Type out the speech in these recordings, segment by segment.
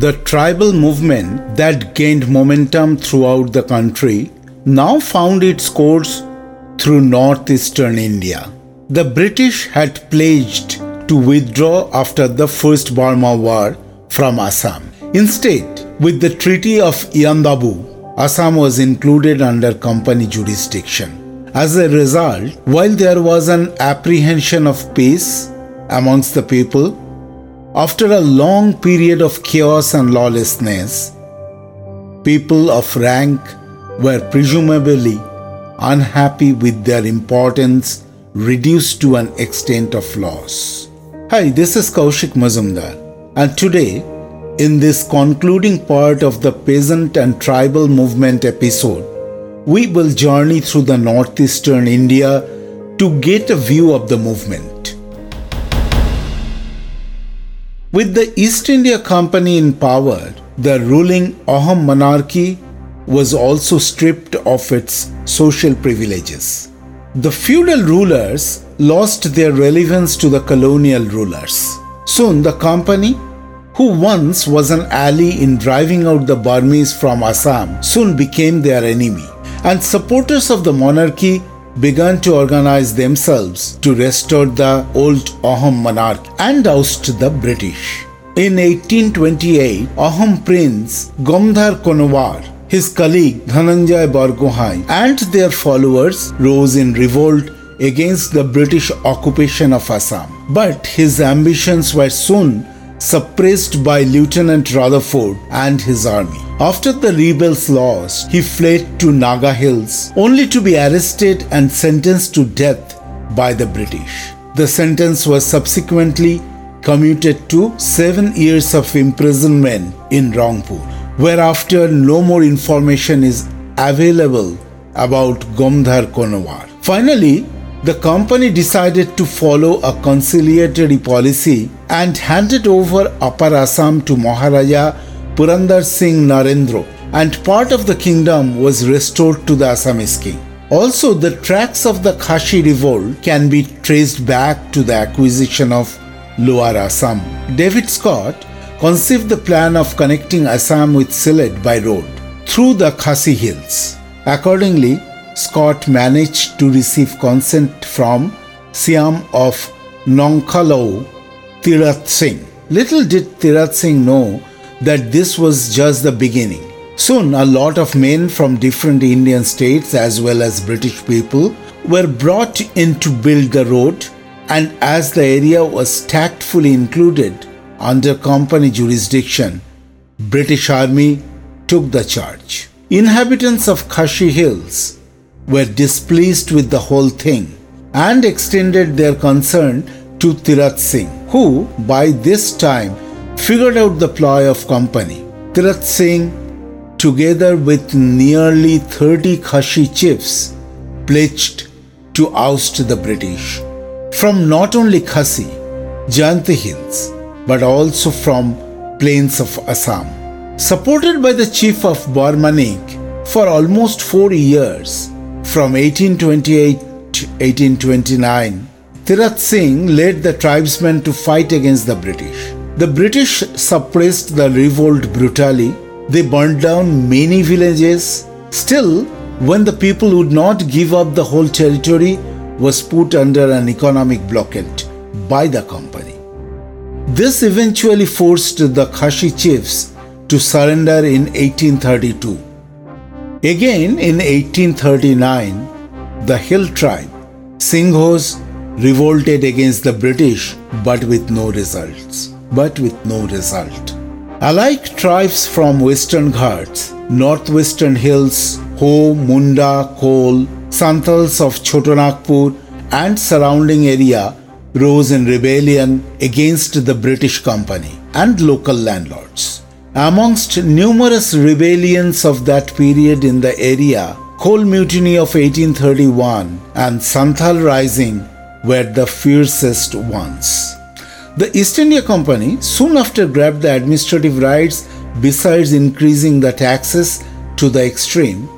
The tribal movement that gained momentum throughout the country now found its course through northeastern India. The British had pledged to withdraw after the First Burma War from Assam. Instead, with the Treaty of Yandabo, Assam was included under company jurisdiction. As a result, while there was an apprehension of peace amongst the people, after a long period of chaos and lawlessness, people of rank were presumably unhappy with their importance reduced to an extent of loss. Hi, this is Kaushik Mazumdar, and today, in this concluding part of the peasant and tribal movement episode, we will journey through the northeastern India to get a view of the movement. With the East India Company in power, the ruling Ahom monarchy was also stripped of its social privileges. The feudal rulers lost their relevance to the colonial rulers. Soon, the company, who once was an ally in driving out the Burmese from Assam, soon became their enemy, and supporters of the monarchy began to organize themselves to restore the old Ahom monarchy and oust the British. In 1828, Ahom prince Gomdhar Konowar his colleague Dhananjay Bargohain and their followers rose in revolt against the British occupation of Assam. But his ambitions were soon suppressed by Lieutenant Rutherford and his army. After the rebels lost, he fled to Naga Hills only to be arrested and sentenced to death by the British. The sentence was subsequently commuted to seven years of imprisonment in Rangpur whereafter no more information is available about Gomdhar Konowar. Finally, the company decided to follow a conciliatory policy and handed over Upper Assam to Maharaja Purandar Singh Narendra, and part of the kingdom was restored to the Assamese king. Also, the tracks of the Khasi revolt can be traced back to the acquisition of Lower Assam. David Scott conceived the plan of connecting Assam with Sylhet by road through the Khasi Hills. Accordingly, Scott managed to receive consent from Siam of Nongkhalau Tirath Singh. Little did Tirath Singh know that this was just the beginning. Soon, a lot of men from different Indian states as well as British people were brought in to build the road, and as the area was tactfully included under company jurisdiction, British Army took the charge. Inhabitants of Khasi Hills were displeased with the whole thing and extended their concern to Tirath Singh, who by this time figured out the ploy of company. Tirath Singh, together with nearly 30 Khasi chiefs, pledged to oust the British from not only Khasi, Jayanti Hills, but also from plains of Assam. Supported by the chief of Barmanik for almost four years, from 1828 to 1829, Tirath Singh led the tribesmen to fight against the British. The British suppressed the revolt brutally. They burned down many villages. Still, when the people would not give up the whole territory, was put under an economic blockade by the company. This eventually forced the Khasi chiefs to surrender in 1832. Again in 1839, the Hill tribe, Singphos, revolted against the British but with no results. But with no result. Alike tribes from Western Ghats, Northwestern Hills, Ho, Munda, Kol, Santals of Chotanagpur and surrounding area rose in rebellion against the British Company and local landlords. Amongst numerous rebellions of that period in the area, Kol Mutiny of 1831 and Santhal Rising were the fiercest ones. The East India Company soon after grabbed the administrative rights besides increasing the taxes to the extreme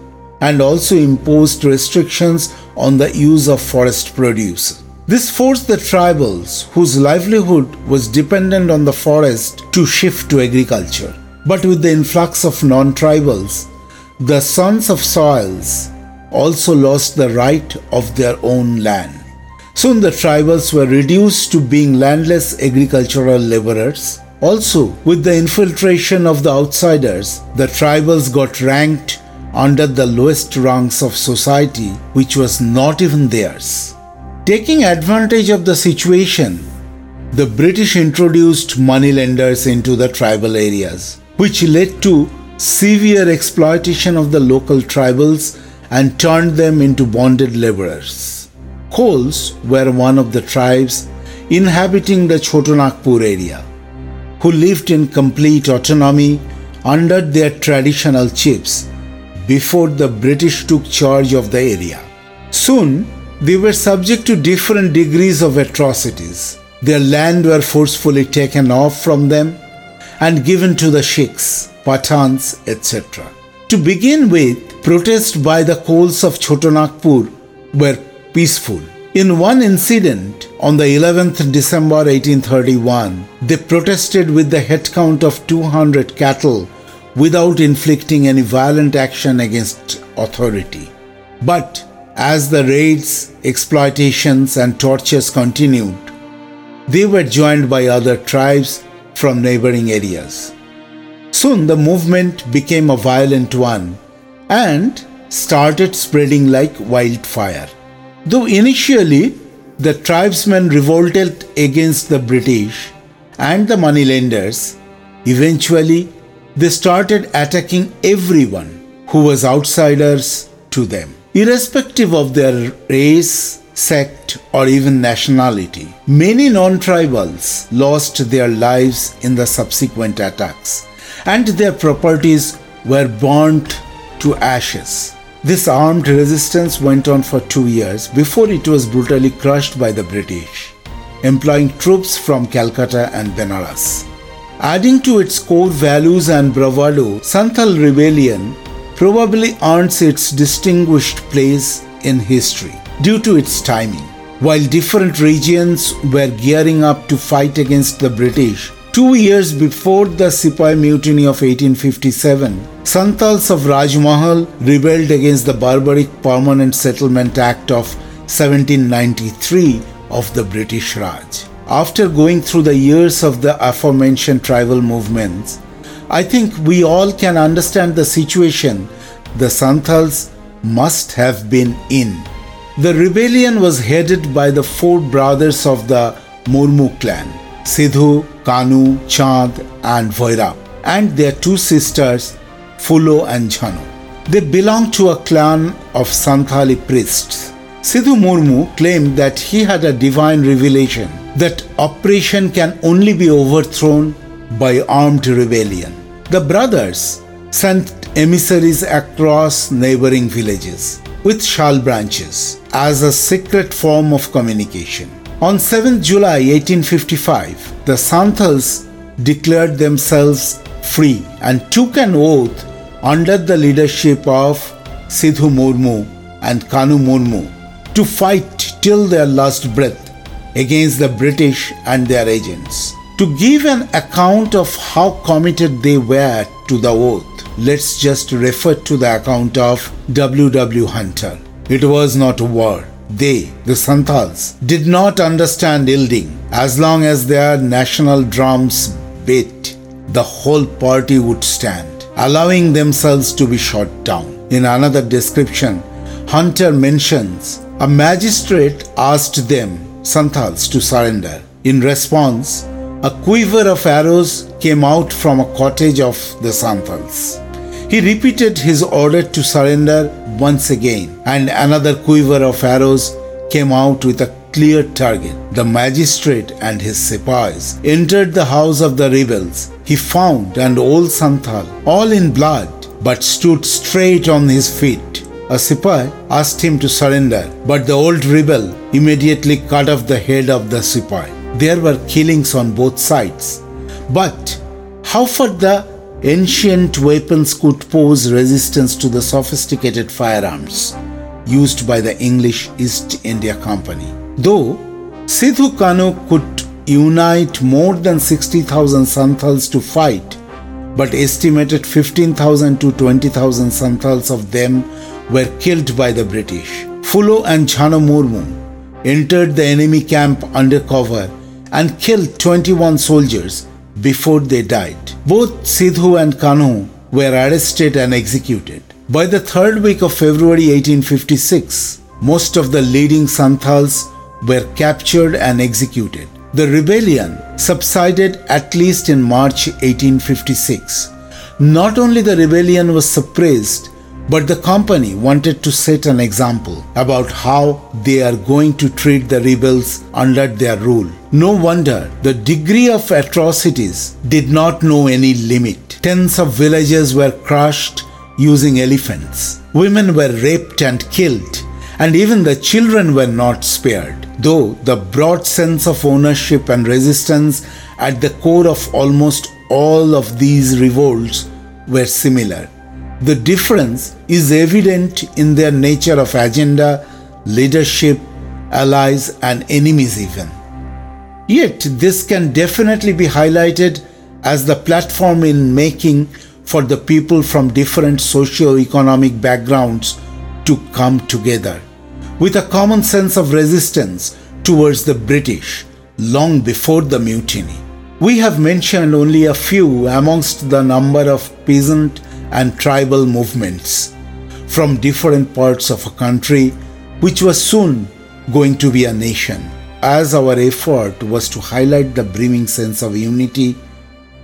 and also imposed restrictions on the use of forest produce. This forced the tribals, whose livelihood was dependent on the forest, to shift to agriculture. But with the influx of non tribals, the sons of soils also lost the right of their own land. Soon the tribals were reduced to being landless agricultural laborers. Also, with the infiltration of the outsiders, the tribals got ranked under the lowest rungs of society, which was not even theirs. Taking advantage of the situation, the British introduced moneylenders into the tribal areas, which led to severe exploitation of the local tribals and turned them into bonded laborers. Kols were one of the tribes inhabiting the Chotanagpur area, who lived in complete autonomy under their traditional chiefs before the British took charge of the area. Soon, they were subject to different degrees of atrocities. Their land were forcefully taken off from them and given to the Sikhs, Pathans, etc. To begin with, protests by the Kols of Chotanagpur were peaceful. In one incident, on the 11th December 1831, they protested with the head count of 200 cattle without inflicting any violent action against authority. But as the raids, exploitations, and tortures continued, they were joined by other tribes from neighboring areas. Soon the movement became a violent one and started spreading like wildfire. Though initially the tribesmen revolted against the British and the moneylenders, eventually they started attacking everyone who was outsiders to them irrespective of their race, sect, or even nationality. Many non tribals lost their lives in the subsequent attacks, and their properties were burnt to ashes. This armed resistance went on for two years before it was brutally crushed by the British, employing troops from Calcutta and Benares. Adding to its core values and bravado, Santhal rebellion probably earns its distinguished place in history due to its timing. While different regions were gearing up to fight against the British, two years before the Sepoy Mutiny of 1857, Santals of Rajmahal rebelled against the barbaric Permanent Settlement Act of 1793 of the British Raj. After going through the years of the aforementioned tribal movements, I think we all can understand the situation the Santals must have been in. The rebellion was headed by the four brothers of the Murmu clan Sidhu, Kanu, Chand, and Voirab, and their two sisters Fulo and Jhano. They belonged to a clan of Santali priests. Sidhu Murmu claimed that he had a divine revelation that oppression can only be overthrown by armed rebellion. The brothers sent emissaries across neighboring villages with shal branches as a secret form of communication. On 7 July 1855, the Santals declared themselves free and took an oath under the leadership of Sidhu Murmu and Kanu Murmu to fight till their last breath against the British and their agents. To give an account of how committed they were to the oath, let's just refer to the account of W. W. Hunter. It was not war. They, the Santals, did not understand yielding. As long as their national drums beat, the whole party would stand, allowing themselves to be shot down. In another description, Hunter mentions a magistrate asked them, Santals, to surrender. In response, a quiver of arrows came out from a cottage of the Santals. He repeated his order to surrender once again, and another quiver of arrows came out with a clear target. The magistrate and his sepoys entered the house of the rebels. He found an old Santhal, all in blood, but stood straight on his feet. A sepoy asked him to surrender, but the old rebel immediately cut off the head of the sepoy. There were killings on both sides. But how far the ancient weapons could pose resistance to the sophisticated firearms used by the English East India Company. Though Sidhu Kanu could unite more than 60,000 Santals to fight, but estimated 15,000 to 20,000 Santals of them were killed by the British. Fulo and Jhano Murmu entered the enemy camp under cover and killed 21 soldiers before they died. Both Sidhu and Kanhu were arrested and executed. By the third week of February 1856, most of the leading Santals were captured and executed. The rebellion subsided at least in March 1856. Not only the rebellion was suppressed, but the company wanted to set an example about how they are going to treat the rebels under their rule. No wonder the degree of atrocities did not know any limit. Tens of villages were crushed using elephants. Women were raped and killed, and even the children were not spared though the broad sense of ownership and resistance at the core of almost all of these revolts were similar. The difference is evident in their nature of agenda, leadership, allies, and enemies, even. Yet, this can definitely be highlighted as the platform in making for the people from different socio-economic backgrounds to come together with a common sense of resistance towards the British long before the mutiny. We have mentioned only a few amongst the number of peasant and tribal movements from different parts of a country which was soon going to be a nation, as our effort was to highlight the brimming sense of unity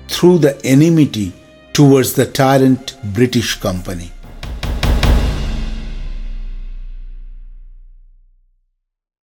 through the enmity towards the tyrant British Company.